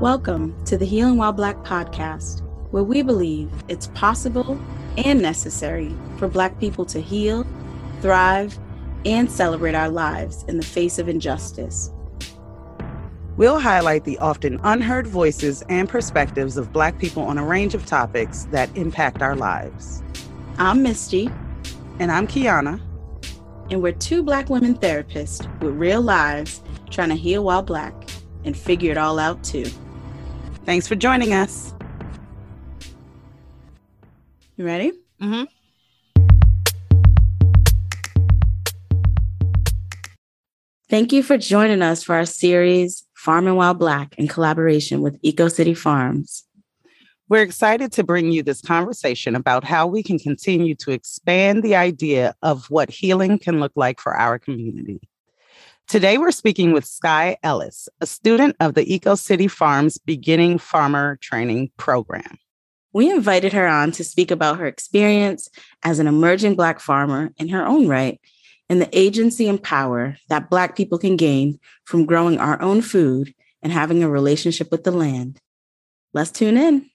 Welcome to the Healing While Black podcast, where we believe it's possible and necessary for Black people to heal, thrive, and celebrate our lives in the face of injustice. We'll highlight the often unheard voices and perspectives of Black people on a range of topics that impact our lives. I'm Misty. And I'm Kiana. And we're two Black women therapists with real lives trying to heal while Black and figure it all out too. Thanks for joining us. You ready? Mm-hmm. Thank you for joining us for our series, Farming While Black, in collaboration with Eco City Farms. We're excited to bring you this conversation about how we can continue to expand the idea of what healing can look like for our community. Today, we're speaking with Sky Ellis, a student of the Eco City Farms Beginning Farmer Training Program. We invited her on to speak about her experience as an emerging Black farmer in her own right and the agency and power that Black people can gain from growing our own food and having a relationship with the land. Let's tune in.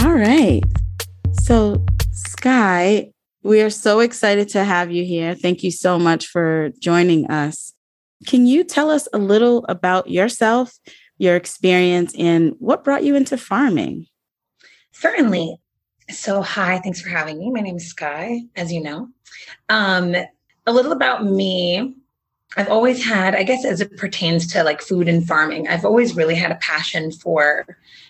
All right. So, Sky, we are so excited to have you here. Thank you so much for joining us. Can you tell us a little about yourself, your experience, and what brought you into farming? Certainly. So, hi, thanks for having me. My name is Sky, as you know. Um, a little about me. I've always had, I guess, as it pertains to like food and farming, I've always really had a passion for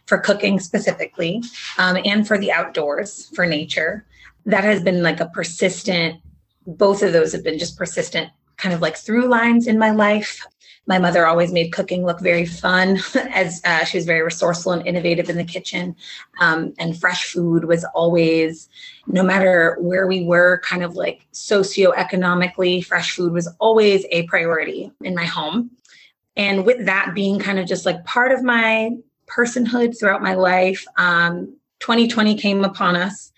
for cooking specifically, um, and for the outdoors, for nature that has been like a persistent, both of those have been just persistent kind of like through lines in my life. My mother always made cooking look very fun, as uh, she was very resourceful and innovative in the kitchen. Um, and fresh food was always, no matter where we were, kind of like socioeconomically, fresh food was always a priority in my home. And with that being kind of just like part of my personhood throughout my life, um, 2020 came upon us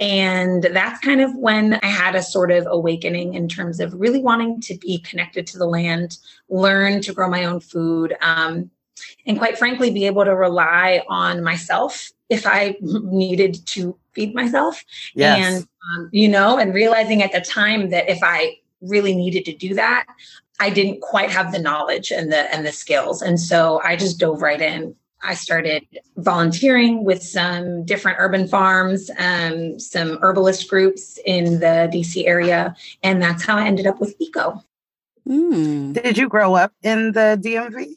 and that's kind of when I had a sort of awakening in terms of really wanting to be connected to the land, learn to grow my own food, um, and quite frankly, be able to rely on myself if I needed to feed myself. Yes. And, um, you know, and realizing at the time that if I really needed to do that, I didn't quite have the knowledge and the and the skills. And so I just dove right in I started volunteering with some different urban farms, um, some herbalist groups in the DC area, and that's how I ended up with Eco. Mm. Did you grow up in the DMV?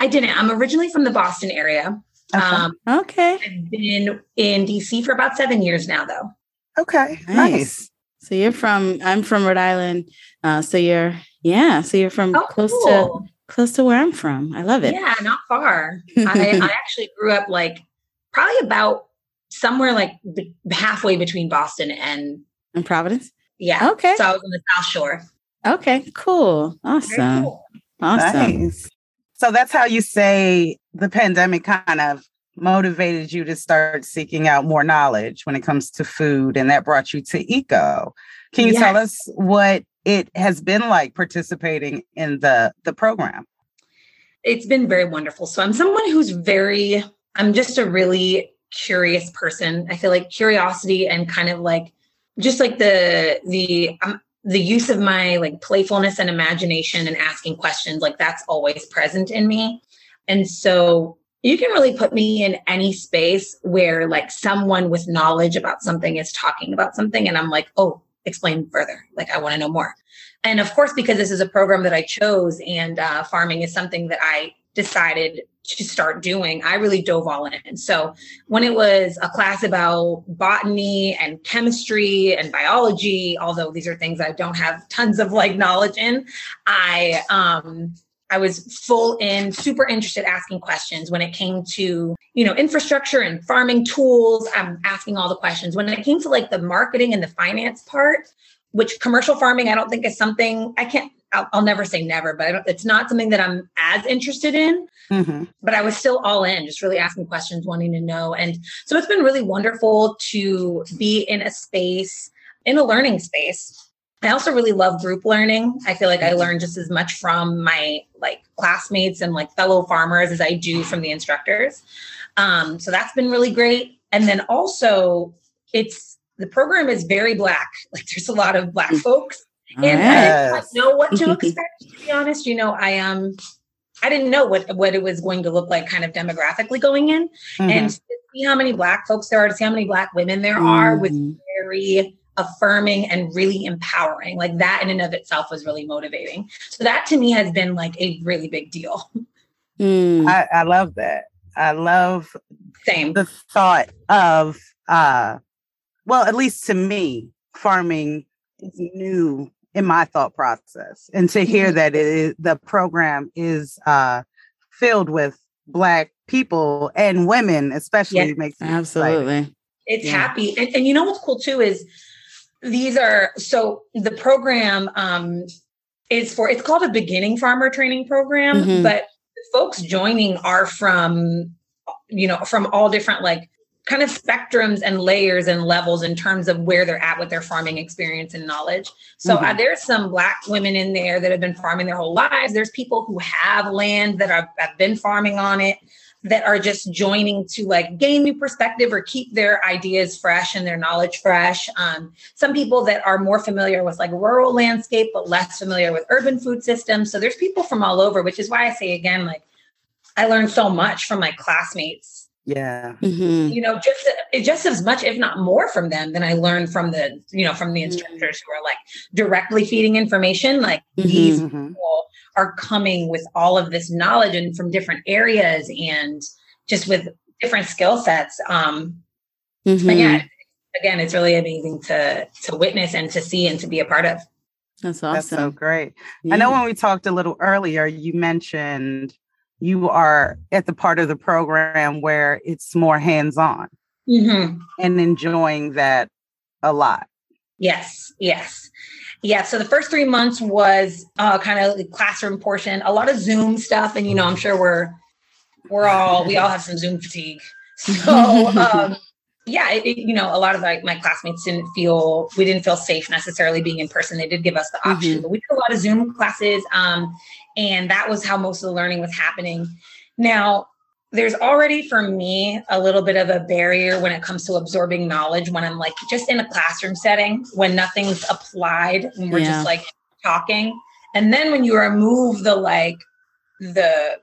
I didn't. I'm originally from the Boston area. Okay. Um, okay. I've been in DC for about seven years now, though. Okay, nice. nice. So you're from? I'm from Rhode Island. Uh, so you're, yeah. So you're from oh, close cool. to close to where I'm from. I love it. Yeah, not far. I, I, actually grew up like probably about somewhere like b- halfway between Boston and and Providence. Yeah. Okay. So I was on the South Shore. Okay. Cool. Awesome. Cool. Awesome. Nice. So that's how you say the pandemic kind of motivated you to start seeking out more knowledge when it comes to food, and that brought you to eco. Can you yes. tell us what it has been like participating in the the program? It's been very wonderful. So I'm someone who's very I'm just a really curious person. I feel like curiosity and kind of like just like the the um, the use of my like playfulness and imagination and asking questions like that's always present in me. And so you can really put me in any space where like someone with knowledge about something is talking about something and I'm like, "Oh, explain further. Like, I want to know more. And of course, because this is a program that I chose and uh, farming is something that I decided to start doing, I really dove all in. So when it was a class about botany and chemistry and biology, although these are things I don't have tons of like knowledge in, I um I was full in, super interested asking questions when it came to, you know, infrastructure and farming tools. I'm asking all the questions. When it came to like the marketing and the finance part, which commercial farming, I don't think is something I can't, I'll, I'll never say never, but it's not something that I'm as interested in. Mm-hmm. But I was still all in, just really asking questions, wanting to know. And so it's been really wonderful to be in a space, in a learning space I also really love group learning. I feel like I mm-hmm. learn just as much from my like classmates and like fellow farmers as I do from the instructors. Um, so that's been really great. And then also, it's the program is very black. Like there's a lot of black mm. folks, and yes. I didn't know what to expect. to be honest, you know, I am. Um, I didn't know what what it was going to look like, kind of demographically going in, mm-hmm. and see how many black folks there are, to see how many black women there are, mm-hmm. with very affirming and really empowering. Like that in and of itself was really motivating. So that to me has been like a really big deal. Mm. I, I love that. I love same the thought of uh well, at least to me, farming is new in my thought process. And to hear mm-hmm. that it is, the program is uh filled with black people and women especially makes absolutely it's yeah. happy and, and you know what's cool too is these are so the program um is for it's called a beginning farmer training program mm-hmm. but folks joining are from you know from all different like kind of spectrums and layers and levels in terms of where they're at with their farming experience and knowledge. So uh, mm-hmm. uh, there's some black women in there that have been farming their whole lives. There's people who have land that are, have been farming on it that are just joining to like gain new perspective or keep their ideas fresh and their knowledge fresh. Um, some people that are more familiar with like rural landscape, but less familiar with urban food systems. So there's people from all over, which is why I say again, like I learned so much from my classmates. Yeah. Mm-hmm. You know, just just as much, if not more, from them than I learned from the, you know, from the mm-hmm. instructors who are like directly feeding information. Like mm-hmm. these mm-hmm. people are coming with all of this knowledge and from different areas and just with different skill sets. Um, mm-hmm. yeah, again, it's really amazing to to witness and to see and to be a part of. That's awesome. That's so great. Yeah. I know when we talked a little earlier, you mentioned you are at the part of the program where it's more hands-on mm-hmm. and enjoying that a lot. Yes, yes. Yeah, so the first three months was uh, kind of the classroom portion, a lot of Zoom stuff, and you know, I'm sure we're we're all we all have some Zoom fatigue. So um, yeah, it, it, you know, a lot of my, my classmates didn't feel we didn't feel safe necessarily being in person. They did give us the option, mm-hmm. but we did a lot of Zoom classes, um, and that was how most of the learning was happening. Now, there's already for me a little bit of a barrier when it comes to absorbing knowledge when I'm like just in a classroom setting when nothing's applied and we're yeah. just like talking. And then when you remove the like the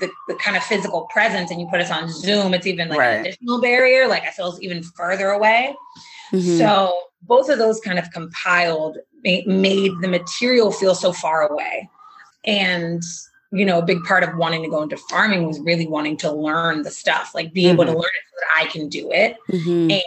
the, the kind of physical presence and you put us on Zoom, it's even like right. an additional barrier. Like I feel it's even further away. Mm-hmm. So both of those kind of compiled made the material feel so far away. And you know, a big part of wanting to go into farming was really wanting to learn the stuff, like be mm-hmm. able to mm-hmm. learn it so that I can do it. Mm-hmm. And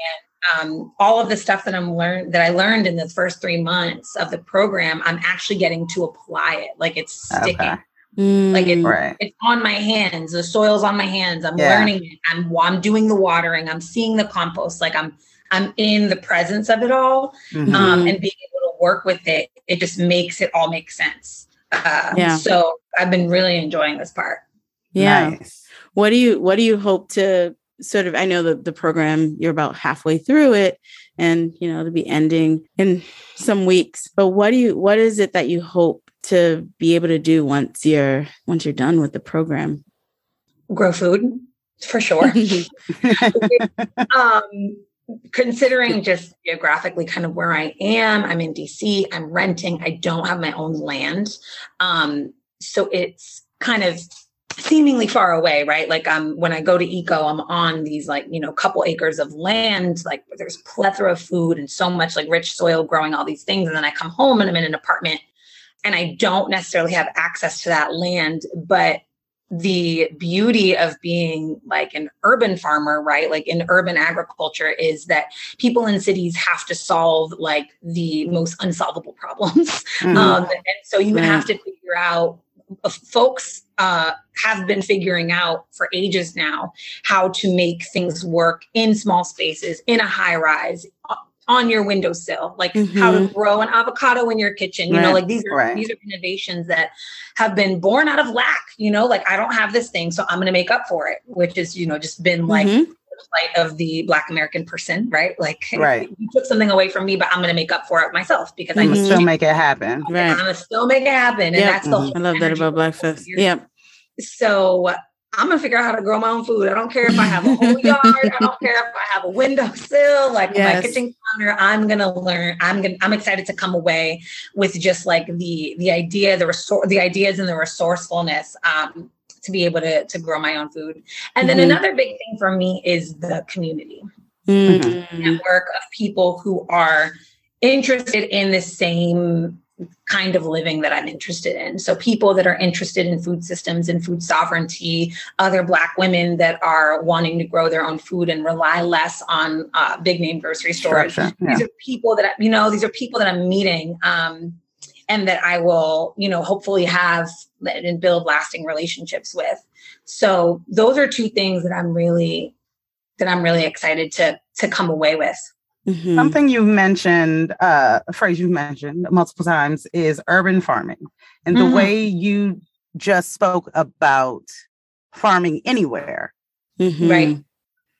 um, all of the stuff that I'm learned that I learned in the first three months of the program, I'm actually getting to apply it. Like it's sticking. Okay. Mm, like it's, right. it's on my hands. The soil's on my hands. I'm yeah. learning it. I'm I'm doing the watering. I'm seeing the compost. Like I'm I'm in the presence of it all, mm-hmm. um, and being able to work with it. It just makes it all make sense. Um, yeah. So I've been really enjoying this part. Yeah. Nice. What do you What do you hope to sort of? I know the the program you're about halfway through it, and you know to be ending in some weeks. But what do you What is it that you hope to be able to do once you're once you're done with the program? Grow food for sure. um, considering just geographically kind of where I am, I'm in DC, I'm renting, I don't have my own land. Um, so it's kind of seemingly far away, right? Like um when I go to eco, I'm on these like, you know, couple acres of land, like there's plethora of food and so much like rich soil growing all these things. And then I come home and I'm in an apartment and I don't necessarily have access to that land, but the beauty of being like an urban farmer, right? Like in urban agriculture, is that people in cities have to solve like the most unsolvable problems. Mm-hmm. Um, and so you have to figure out, uh, folks uh, have been figuring out for ages now how to make things work in small spaces, in a high rise, on your windowsill, like mm-hmm. how to mm-hmm. grow an avocado in your kitchen. You right. know, like these are right. these are innovations that have been born out of lack. You know, like I don't have this thing, so I'm going to make up for it, which is you know just been like mm-hmm. the plight of the Black American person, right? Like, right. you took something away from me, but I'm going to make up for it myself because mm-hmm. I still make it happen. Right. I'm going to still make it happen, and yep. that's the. I love that about Black folks. Yep. So I'm gonna figure out how to grow my own food. I don't care if I have a whole yard. I don't care if I have a windowsill, like yes. my kitchen counter. I'm gonna learn. I'm gonna. I'm excited to come away with just like the the idea, the resource, the ideas, and the resourcefulness um, to be able to to grow my own food. And then mm-hmm. another big thing for me is the community mm-hmm. network of people who are interested in the same kind of living that I'm interested in. So people that are interested in food systems and food sovereignty, other Black women that are wanting to grow their own food and rely less on uh, big name grocery stores. Sure, sure. Yeah. These are people that you know. These are people that I'm meeting. Um, and that I will, you know, hopefully have and build lasting relationships with. So those are two things that I'm really that I'm really excited to to come away with. Mm-hmm. Something you've mentioned, uh, a phrase you've mentioned multiple times is urban farming. And the mm-hmm. way you just spoke about farming anywhere, mm-hmm. right?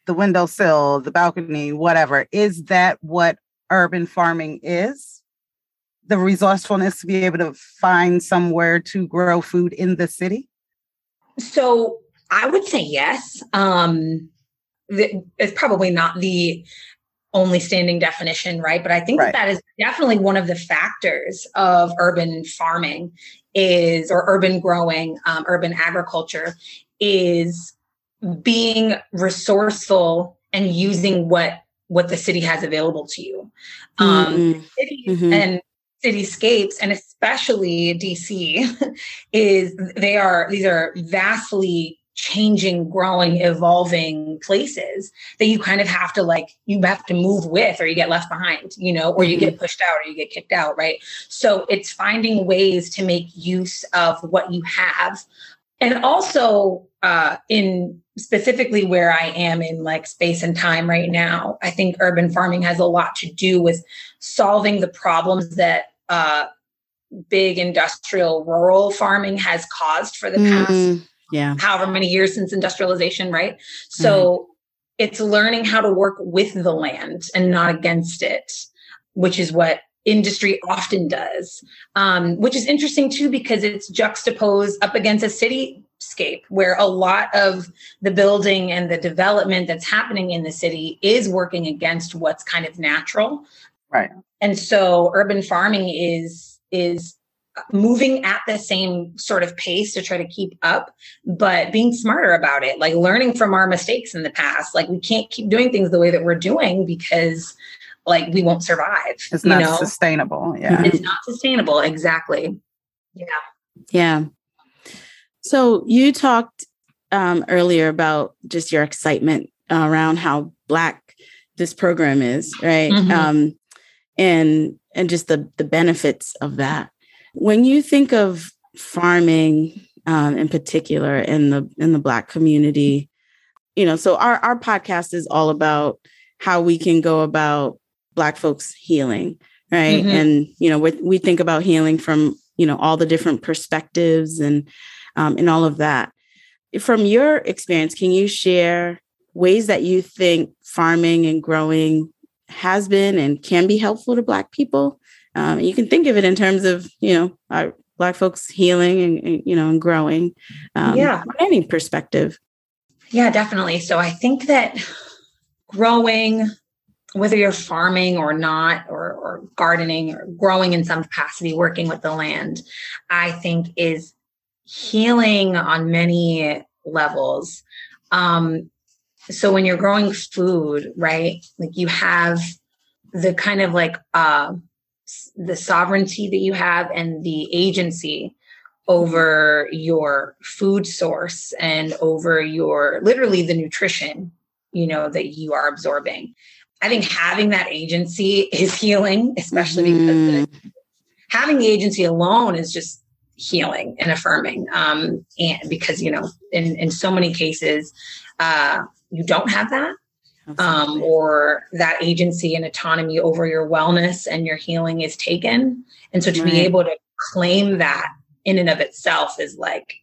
The windowsill, the balcony, whatever. Is that what urban farming is? The resourcefulness to be able to find somewhere to grow food in the city? So I would say yes. Um, it's probably not the only standing definition, right? But I think right. that that is definitely one of the factors of urban farming is or urban growing, um, urban agriculture is being resourceful and using what what the city has available to you. Um, mm-hmm. cities mm-hmm. and cityscapes, and especially DC, is they are these are vastly changing, growing, evolving places that you kind of have to like, you have to move with or you get left behind, you know, or you mm-hmm. get pushed out or you get kicked out, right? So it's finding ways to make use of what you have. And also, uh, in specifically where I am in like space and time right now, I think urban farming has a lot to do with solving the problems that uh, big industrial rural farming has caused for the past mm yeah. however many years since industrialization right? So mm-hmm. it's learning how to work with the land and not against it which is what industry often does um, which is interesting too because it's juxtaposed up against a cityscape where a lot of the building and the development that's happening in the city is working against what's kind of natural. Right. And so urban farming is is moving at the same sort of pace to try to keep up, but being smarter about it, like learning from our mistakes in the past. Like we can't keep doing things the way that we're doing because like we won't survive. It's not know? sustainable. Yeah. It's not sustainable. Exactly. Yeah. Yeah. So you talked um, earlier about just your excitement around how black this program is, right? Mm-hmm. Um, and and just the the benefits of that. When you think of farming um, in particular in the in the Black community, you know, so our our podcast is all about how we can go about Black folks healing, right? Mm-hmm. And you know, we we think about healing from you know all the different perspectives and um, and all of that. From your experience, can you share ways that you think farming and growing has been and can be helpful to Black people? Um, you can think of it in terms of, you know, our Black folks healing and, and you know, and growing. Um, yeah. From any perspective. Yeah, definitely. So I think that growing, whether you're farming or not, or, or gardening or growing in some capacity, working with the land, I think is healing on many levels. Um, so when you're growing food, right, like you have the kind of like uh, the sovereignty that you have and the agency over your food source and over your literally the nutrition you know that you are absorbing i think having that agency is healing especially mm-hmm. because the, having the agency alone is just healing and affirming um and because you know in in so many cases uh you don't have that um, or that agency and autonomy over your wellness and your healing is taken. And so to right. be able to claim that in and of itself is like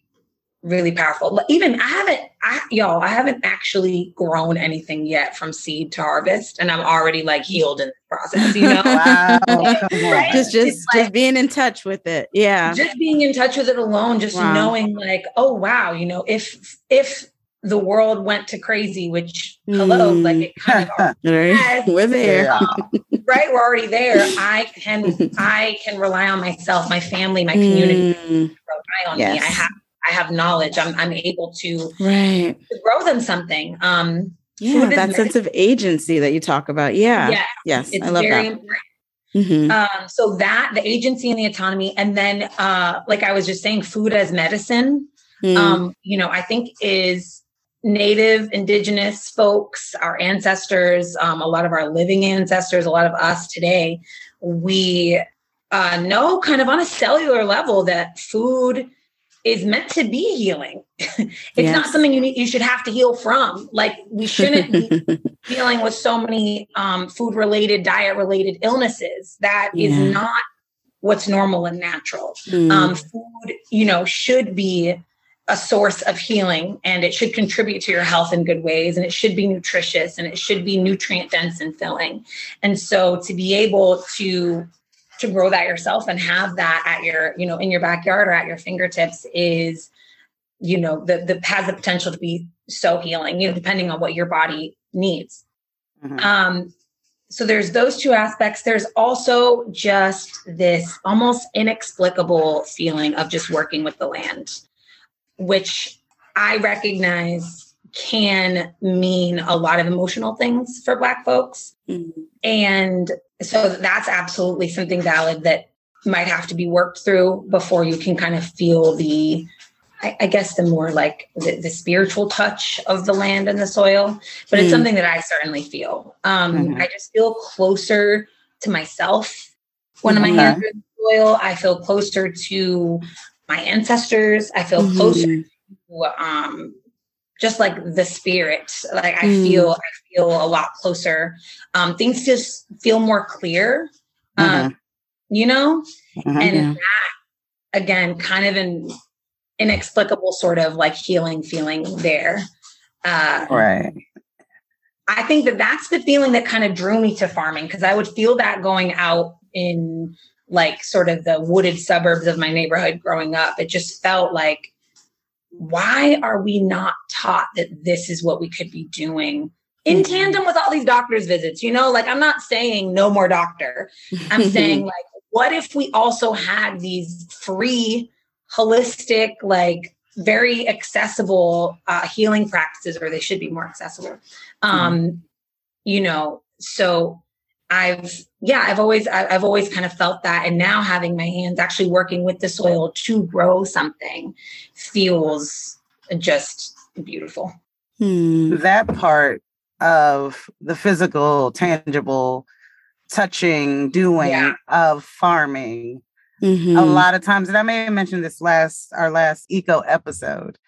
really powerful. Even I haven't, I, y'all, I haven't actually grown anything yet from seed to harvest, and I'm already like healed in the process. You know, wow. right? just just just being in touch with it. Yeah, just being in touch with it alone, just wow. knowing like, oh wow, you know, if if the world went to crazy, which hello, mm. like it kind of right. we're there, uh, right? We're already there. I can I can rely on myself, my family, my community. Mm. Rely on yes. me. I have I have knowledge. I'm I'm able to, right. to grow them something. Um, yeah, that sense of agency that you talk about. Yeah, yeah yes, I love that. Mm-hmm. Um, so that the agency and the autonomy, and then uh, like I was just saying, food as medicine. Mm. Um, you know, I think is native indigenous folks our ancestors um, a lot of our living ancestors a lot of us today we uh, know kind of on a cellular level that food is meant to be healing it's yes. not something you need you should have to heal from like we shouldn't be dealing with so many um, food related diet related illnesses That yeah. is not what's normal and natural mm. um, food you know should be a source of healing and it should contribute to your health in good ways and it should be nutritious and it should be nutrient dense and filling. And so to be able to to grow that yourself and have that at your you know in your backyard or at your fingertips is you know the the has the potential to be so healing you know depending on what your body needs. Mm-hmm. um so there's those two aspects. There's also just this almost inexplicable feeling of just working with the land which I recognize can mean a lot of emotional things for Black folks. Mm-hmm. And so that's absolutely something valid that might have to be worked through before you can kind of feel the, I, I guess, the more like the, the, spiritual touch of the land and the soil. But mm-hmm. it's mm. something that I certainly feel. Um, mm-hmm. I just feel closer to myself when my hands are in the soil. I feel closer to my ancestors. I feel mm-hmm. closer to um, just like the spirit. Like I mm. feel, I feel a lot closer. Um, things just feel more clear. Um, mm-hmm. you know, mm-hmm. and that again, kind of an inexplicable sort of like healing feeling there. Uh, right. I think that that's the feeling that kind of drew me to farming because I would feel that going out in like sort of the wooded suburbs of my neighborhood growing up. It just felt like, why are we not taught that this is what we could be doing in mm-hmm. tandem with all these doctor's visits? You know, like I'm not saying no more doctor. I'm saying, like, what if we also had these free, holistic, like, very accessible uh, healing practices, or they should be more accessible. Um, mm-hmm. You know, so I've yeah, I've always I've always kind of felt that, and now having my hands actually working with the soil to grow something feels just beautiful. Hmm. That part of the physical, tangible, touching, doing yeah. of farming. Mm-hmm. A lot of times, and I may have mentioned this last our last eco episode,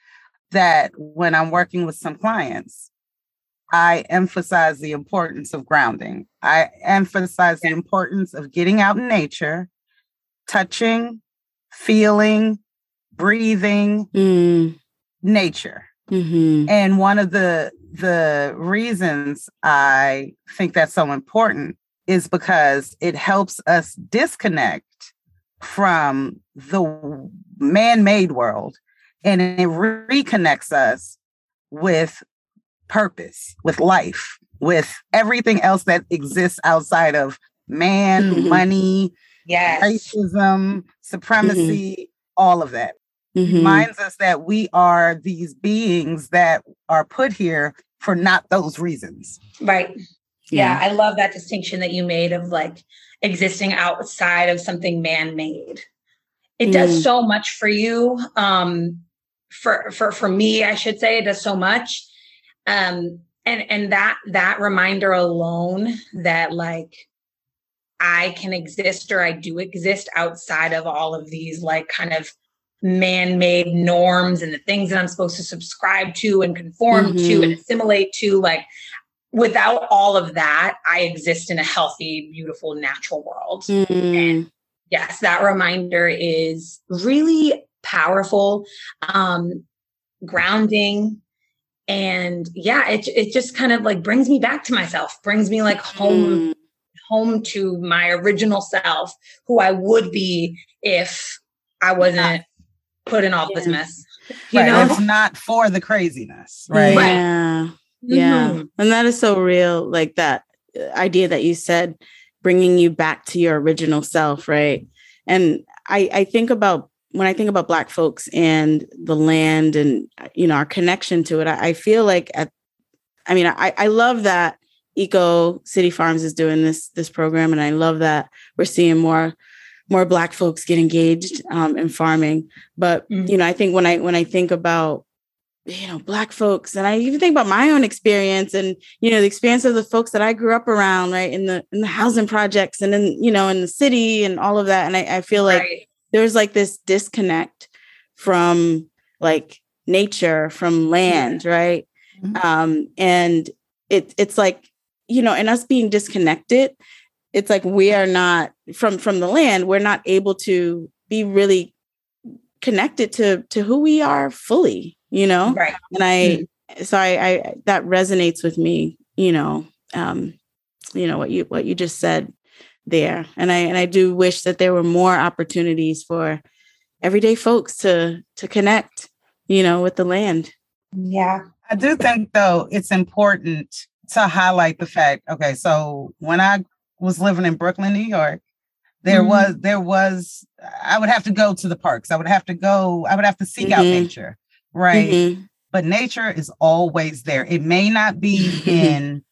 that when I'm working with some clients, I emphasize the importance of grounding. I emphasize the importance of getting out in nature, touching, feeling, breathing, mm. nature. Mm-hmm. And one of the the reasons I think that's so important is because it helps us disconnect from the man-made world and it reconnects us with purpose, with life, with everything else that exists outside of man, mm-hmm. money, yes. racism, supremacy, mm-hmm. all of that. Mm-hmm. Reminds us that we are these beings that are put here for not those reasons. Right. Yeah. yeah, I love that distinction that you made of like existing outside of something man-made. It does mm. so much for you. Um, for for for me, I should say, it does so much um and and that that reminder alone that like i can exist or i do exist outside of all of these like kind of man-made norms and the things that i'm supposed to subscribe to and conform mm-hmm. to and assimilate to like without all of that, I exist in a healthy, beautiful, natural world. Mm. yes, that reminder is really powerful, um, grounding. And yeah, it, it just kind of like brings me back to myself, brings me like home, mm. home to my original self, who I would be if I wasn't put in all yeah. this mess. You right. know? It's not for the craziness, right? Yeah. Yeah. Mm-hmm. And that is so real. Like that uh, idea that you said, bringing you back to your original self, right? And I, I think about when I think about Black folks and the land and, you know, our connection to it, I, I feel like at, I mean, I, I love that Eco City Farms is doing this this program, and I love that we're seeing more more Black folks get engaged um, in farming. But mm-hmm. you know, I think when I when I think about you know black folks and i even think about my own experience and you know the experience of the folks that i grew up around right in the in the housing projects and in you know in the city and all of that and i, I feel like right. There's like this disconnect from like nature from land yeah. right mm-hmm. um and it it's like you know and us being disconnected it's like we are not from from the land we're not able to be really connected to to who we are fully you know right and i mm-hmm. so I, I that resonates with me you know um you know what you what you just said there and i and i do wish that there were more opportunities for everyday folks to to connect you know with the land yeah i do think though it's important to highlight the fact okay so when i was living in brooklyn new york there mm-hmm. was there was i would have to go to the parks i would have to go i would have to seek mm-hmm. out nature right? Mm-hmm. But nature is always there. It may not be in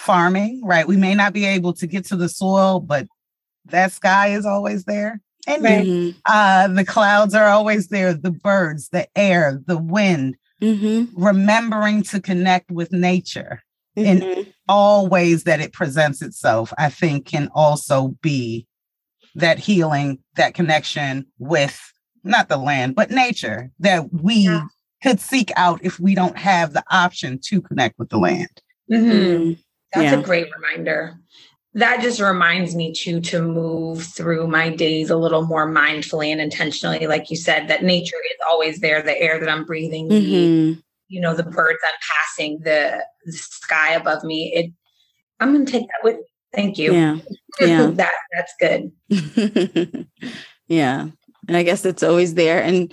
farming, right? We may not be able to get to the soil, but that sky is always there. And mm-hmm. uh, the clouds are always there, the birds, the air, the wind. Mm-hmm. Remembering to connect with nature in mm-hmm. all ways that it presents itself, I think can also be that healing, that connection with not the land, but nature that we yeah. could seek out if we don't have the option to connect with the land. Mm-hmm. That's yeah. a great reminder. That just reminds me too to move through my days a little more mindfully and intentionally. Like you said, that nature is always there, the air that I'm breathing, mm-hmm. the, you know, the birds I'm passing, the, the sky above me. It I'm gonna take that with me. Thank you. Yeah. Yeah. that that's good. yeah and i guess it's always there and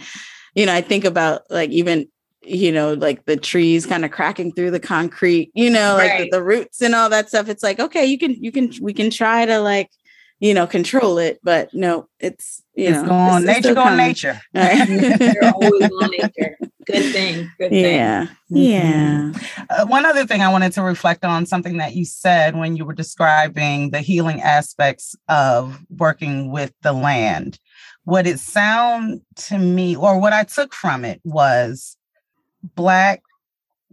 you know i think about like even you know like the trees kind of cracking through the concrete you know like right. the, the, roots and all that stuff it's like okay you can you can we can try to like you know control it but no it's you it's know going, nature going nature. Right? nature. Good thing good thing. Yeah. Yeah uh, one other thing i wanted to reflect on something that you said when you were describing the healing aspects of working with the land. What it sound to me or what I took from it was black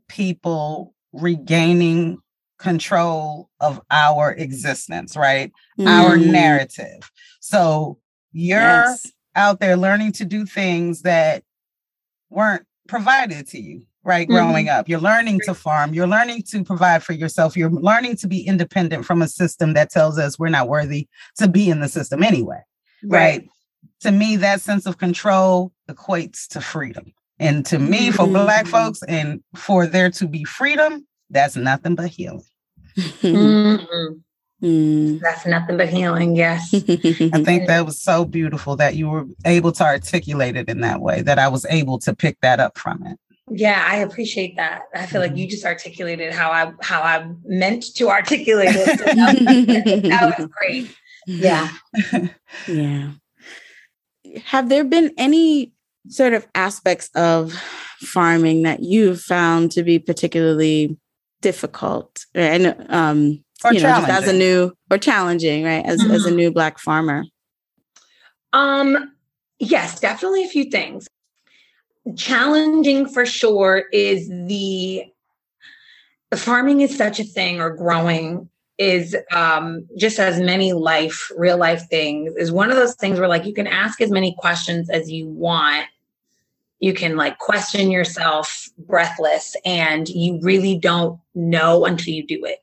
people regaining control of our existence, right? Mm. Our narrative. So you're yes. out there learning to do things that weren't provided to you, right? Mm-hmm. Growing up, you're learning to farm, you're learning to provide for yourself, you're learning to be independent from a system that tells us we're not worthy to be in the system anyway, right? right? to me, that sense of control equates to freedom. And to me, for Black mm-hmm. folks, and for there to be freedom, that's nothing but healing. Mm-hmm. Mm. That's nothing but healing. Yes. I think that was so beautiful that you were able to articulate it in that way, that I was able to pick that up from it. Yeah, I appreciate that. I feel mm-hmm. like you just articulated how I how I meant to articulate it. So that, that was great. Yeah. yeah have there been any sort of aspects of farming that you've found to be particularly difficult and um you know as a new or challenging right as, mm-hmm. as a mm-hmm. new black farmer um yes definitely a few things challenging for sure is the farming is such a thing or growing is um, just as many life, real life things, is one of those things where like you can ask as many questions as you want. You can like question yourself breathless and you really don't know until you do it.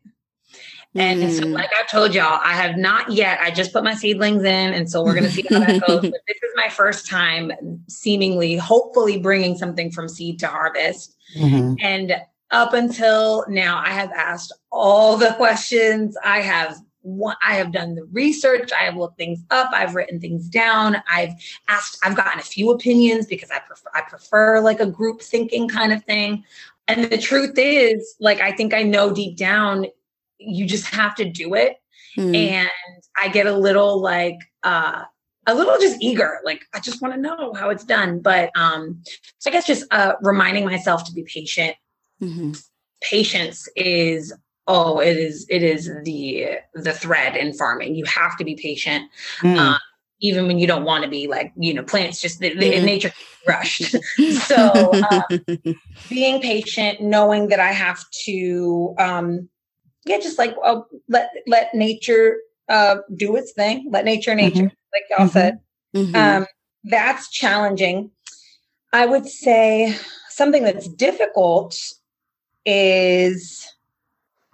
And mm. so, like I told y'all, I have not yet. I just put my seedlings in, and so we're going to see how that goes. But this is my first time, seemingly, hopefully, bringing something from seed to harvest. Mm-hmm. And up until now, I have asked all the questions. I have I have done the research. I have looked things up. I've written things down. I've asked. I've gotten a few opinions because I prefer. I prefer like a group thinking kind of thing. And the truth is, like, I think I know deep down you just have to do it. Mm. And I get a little like uh a little just eager like i just want to know how it's done but um so i guess just uh reminding myself to be patient mm-hmm. patience is oh it is it is the the thread in farming you have to be patient mm. even when you don't want to be like you know plants just mm. nature rushed so um, being patient knowing that i have to um yeah, just like uh, let let nature uh, do its thing. Let nature, nature, mm-hmm. like y'all mm-hmm. said. Mm-hmm. Um, that's challenging. I would say something that's difficult is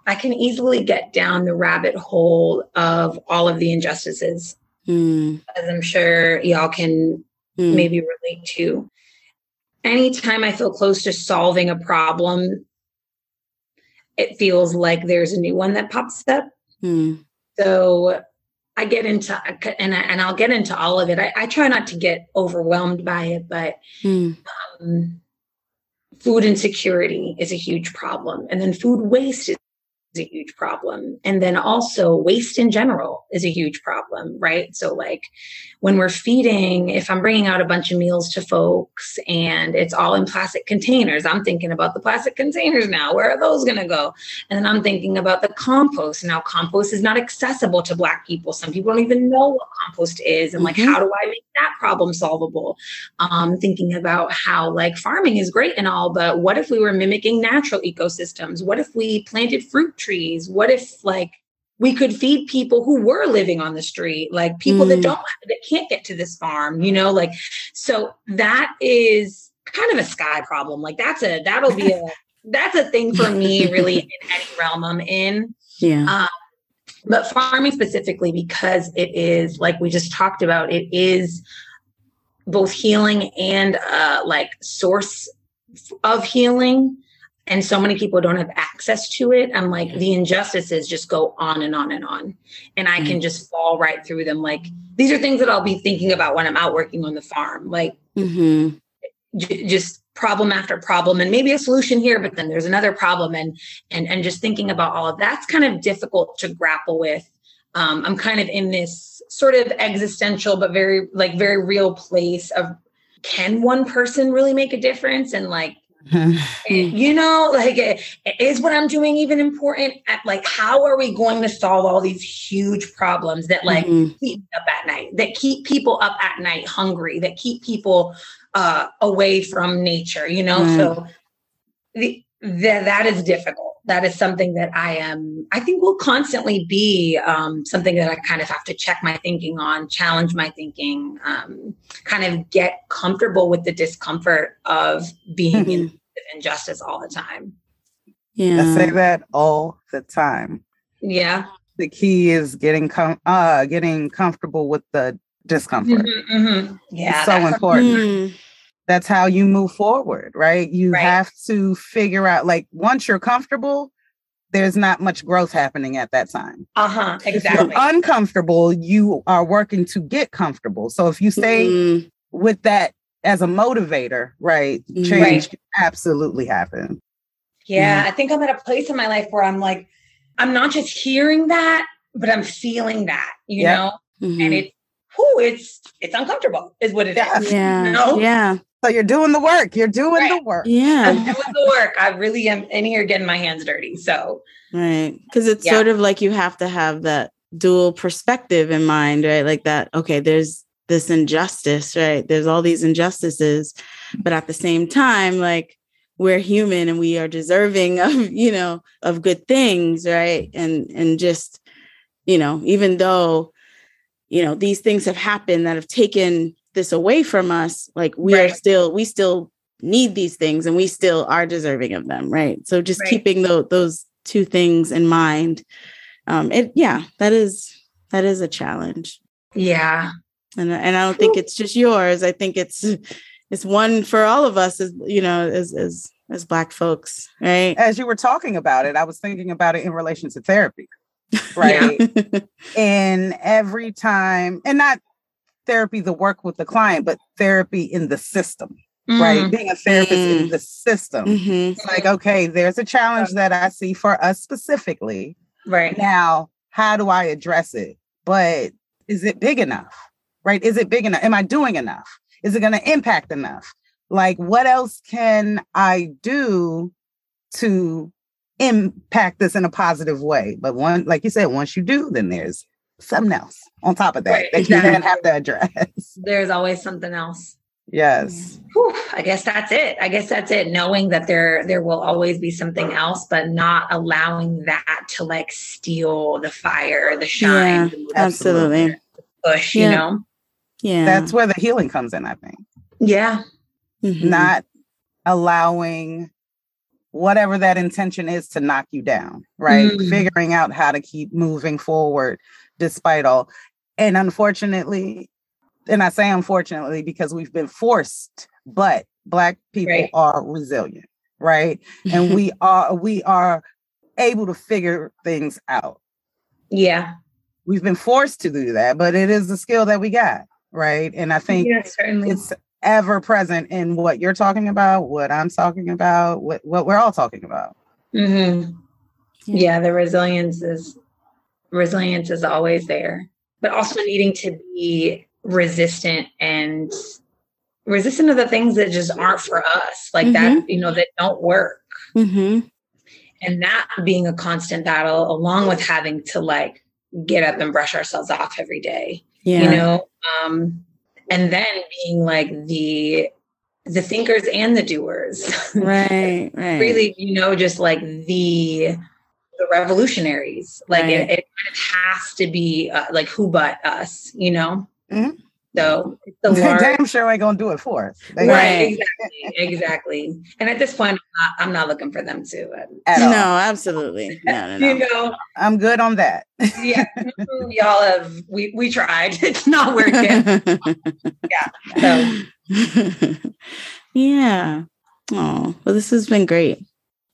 I can easily get down the rabbit hole of all of the injustices, mm. as I'm sure y'all can mm. maybe relate to. Anytime I feel close to solving a problem, it feels like there's a new one that pops up. Mm. So I get into and I, and I'll get into all of it. I, I, try not to get overwhelmed by it, but mm. um, food insecurity is a huge problem, and then food waste is a huge problem. And then also waste in general is a huge problem, right? So, like when we're feeding, if I'm bringing out a bunch of meals to folks and it's all in plastic containers, I'm thinking about the plastic containers now. Where are those going to go? And then I'm thinking about the compost. Now, compost is not accessible to Black people. Some people don't even know what compost is. And like, mm-hmm. how do I make that problem solvable? Um, thinking about how like farming is great and all, but what if we were mimicking natural ecosystems? What if we planted fruit trees? What if like we could feed people who were living on the street, like people mm. that don't that can't get to this farm, you know, like so that is kind of a sky problem. Like that's a that'll be a that's a thing for me really in any realm I'm in. Yeah. Um, but farming specifically because it is like we just talked about, it is both healing and uh like source of healing and so many people don't have access to it i'm like the injustices just go on and on and on and i mm-hmm. can just fall right through them like these are things that i'll be thinking about when i'm out working on the farm like mm-hmm. j- just problem after problem and maybe a solution here but then there's another problem and and and just thinking about all of that's kind of difficult to grapple with um, i'm kind of in this sort of existential but very like very real place of can one person really make a difference and like you know, like, is what I'm doing even important? At, like, how are we going to solve all these huge problems that like mm-hmm. keep up at night, that keep people up at night hungry, that keep people uh, away from nature? You know, so the, the, that is difficult. That is something that I am. I think will constantly be um, something that I kind of have to check my thinking on, challenge my thinking, um, kind of get comfortable with the discomfort of being mm-hmm. in injustice all the time. Yeah. I say that all the time. Yeah. The key is getting com- uh getting comfortable with the discomfort. Mm-hmm, mm-hmm. Yeah. It's so important. That's how you move forward, right? You right. have to figure out like once you're comfortable, there's not much growth happening at that time. Uh-huh. Exactly. uncomfortable, you are working to get comfortable. So if you stay mm. with that as a motivator, right? Change right. absolutely happen. Yeah, I think I'm at a place in my life where I'm like, I'm not just hearing that, but I'm feeling that, you yep. know? Mm-hmm. And it's whoo, it's it's uncomfortable, is what it is. Yeah. You know? Yeah. So you're doing the work. You're doing right. the work. Yeah. I'm doing the work. I really am in here getting my hands dirty. So right. Cause it's yeah. sort of like you have to have that dual perspective in mind, right? Like that, okay, there's this injustice, right? There's all these injustices, but at the same time, like we're human and we are deserving of, you know, of good things, right? And and just, you know, even though, you know, these things have happened that have taken this away from us, like we right. are still, we still need these things and we still are deserving of them right so just Right. keeping tho- those two things in mind um it yeah that is that is a challenge Yeah. and and i don't think it's just yours i think it's it's one for all of us as you know as as as black folks right As you were talking about it, I was thinking about it in relation to therapy, right? and every time, and not therapy, the work with the client, but therapy in the system, right? Mm, Being a therapist in Mm. the system. Mhm. It's like, okay, there's a challenge that I see for us specifically. Right. Now, how do I address it? But is it big enough? Right? Is it big enough? Am I doing enough? Is it going to impact enough? Like, what else can I do to impact this in a positive way? But one, like you said, once you do, then there's something else on top of that Right, that you then exactly. have to address. There's always something else. Yes. Whew, I guess that's it. I guess that's it. Knowing that there there will always be something else, but not allowing that to like steal the fire, the shine, the absolutely push. Yeah. You know? yeah That's where the healing comes in, I think. Yeah. Mhm. not allowing whatever that intention is to knock you down, right? Mm. Figuring out how to keep moving forward despite all. And unfortunately, and I say unfortunately because we've been forced, but Black people Right. are resilient, right? And we are we are able to figure things out. Yeah. We've been forced to do that, but it is the skill that we got, right? And I think yeah, certainly. it's ever present in what you're talking about, what I'm talking about, what, what we're all talking about. hmm Yeah. Yeah, the resilience is resilience is always there, but also needing to be resistant and resistant to the things that just aren't for us, like that, you know, that don't work. Mhm. And that being a constant battle, along with having to like get up and brush ourselves off every day, yeah you know, um, and then being like the the thinkers and the doers. right right really you know just like the the revolutionaries. Like it, Right. it kind of has to be uh, like who but us you know? Mhm. so it's the large Damn sure ain't gonna do it for us. They- right exactly exactly. And at this point i'm not, I'm not looking for them to uh, At no absolutely. No no you know? I'm good on that. yeah y'all have we we tried. It's not working. So. Yeah. Oh well this has been great.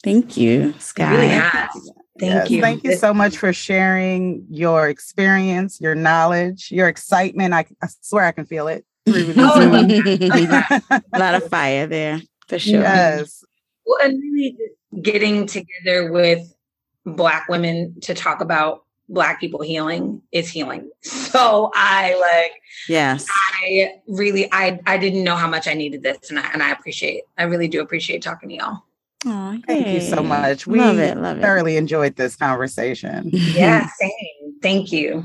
Thank you it sky. really has thank Yes, you Thank you so much for sharing your experience, your knowledge, your excitement. I, I swear I can feel it. through Oh, I love this. a lot of fire there for sure yes. Well, and really getting together with Black women to talk about Black people healing is healing. So I like, yes I really, I, I didn't know how much I needed this, and I, and I appreciate, I really do appreciate talking to y'all. Oh, Thank you so much. We love it love it thoroughly enjoyed this conversation. Yeah, same. Thank you.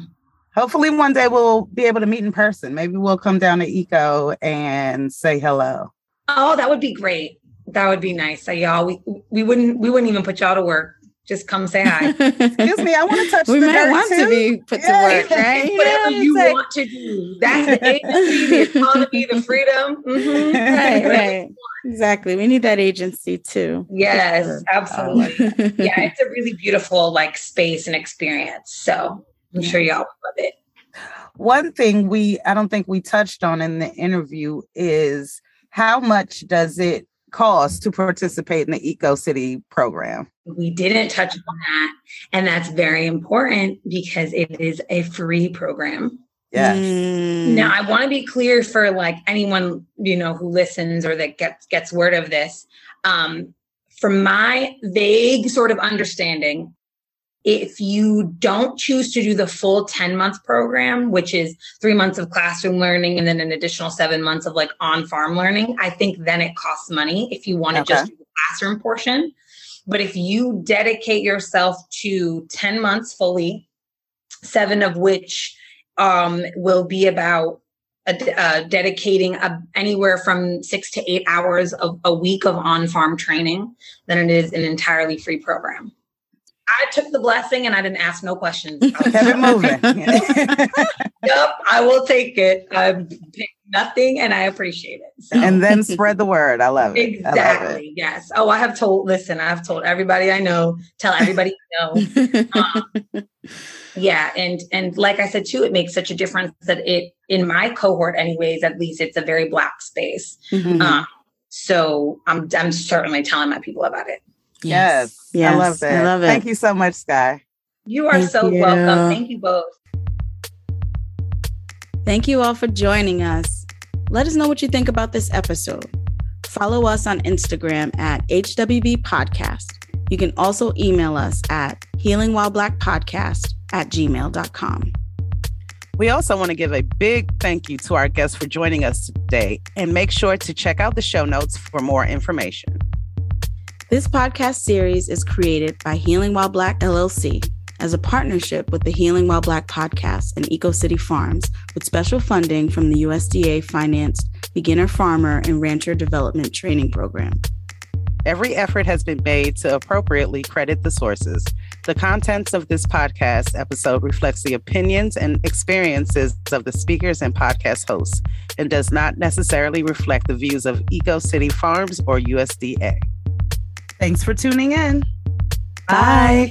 Hopefully, one day we'll be able to meet in person. Maybe we'll come down to Eco and say hello. Oh, that would be great. That would be nice. So y'all, we we wouldn't we wouldn't even put y'all to work. Just come say hi. Excuse me, I want to touch we the might dirt want too. to be put Yeah. to work, right? Whatever Yeah, you like- want to do. That's the agency, the economy, the freedom. Mhm. right, right. Exactly. We need that agency too. Yes, sure. absolutely. yeah, it's a really beautiful like space and experience. So I'm sure y'all would love it. One thing we I don't think we touched on in the interview is how much does it cost to participate in the Eco City program? We didn't touch on that. And that's very important because it is a free program. Yes. Mm. Now, I want to be clear for like anyone, you know, who listens or that gets gets word of this. Um, from my vague sort of understanding, if you don't choose to do the full 10 month program, which is three months of classroom learning and then an additional seven months of like on farm learning, I think then it costs money if you want to Okay. just do the classroom portion. But if you dedicate yourself to 10 months fully, seven of which um, will be about uh, dedicating a, anywhere from six to eight hours of a week of on farm training, than it is an entirely free program. I took the blessing and I didn't ask no questions. Kept it moving. yep, I will take it. I'm nothing and I appreciate it. So. And then spread the word. I love it. Exactly. Love it. Yes. Oh, I have told, listen, I've told everybody I know, tell everybody I know. Um, yeah. And, and like I said, too, it makes such a difference that it, in my cohort anyways, at least it's a very black space. Mm-hmm. Um, so I'm, I'm certainly telling my people about it. Yes. yes. I love it. I love it. Thank you so much, Sky. You are Thank so you. welcome. Thank you both. Thank you all for joining us. Let us know what you think about this episode. Follow us on Instagram at HWB Podcast. You can also email us at healingwhileblackpodcast at gmail.com. We also want to give a big thank you to our guests for joining us today and make sure to check out the show notes for more information. This podcast series is created by Healing While Black LLC as a partnership with the Healing While Black podcast and Eco City Farms with special funding from the USDA financed Beginner Farmer and Rancher Development Training Program. Every effort has been made to appropriately credit the sources. The contents of this podcast episode reflects the opinions and experiences of the speakers and podcast hosts and does not necessarily reflect the views of Eco City Farms or USDA. Thanks for tuning in. Bye. Bye.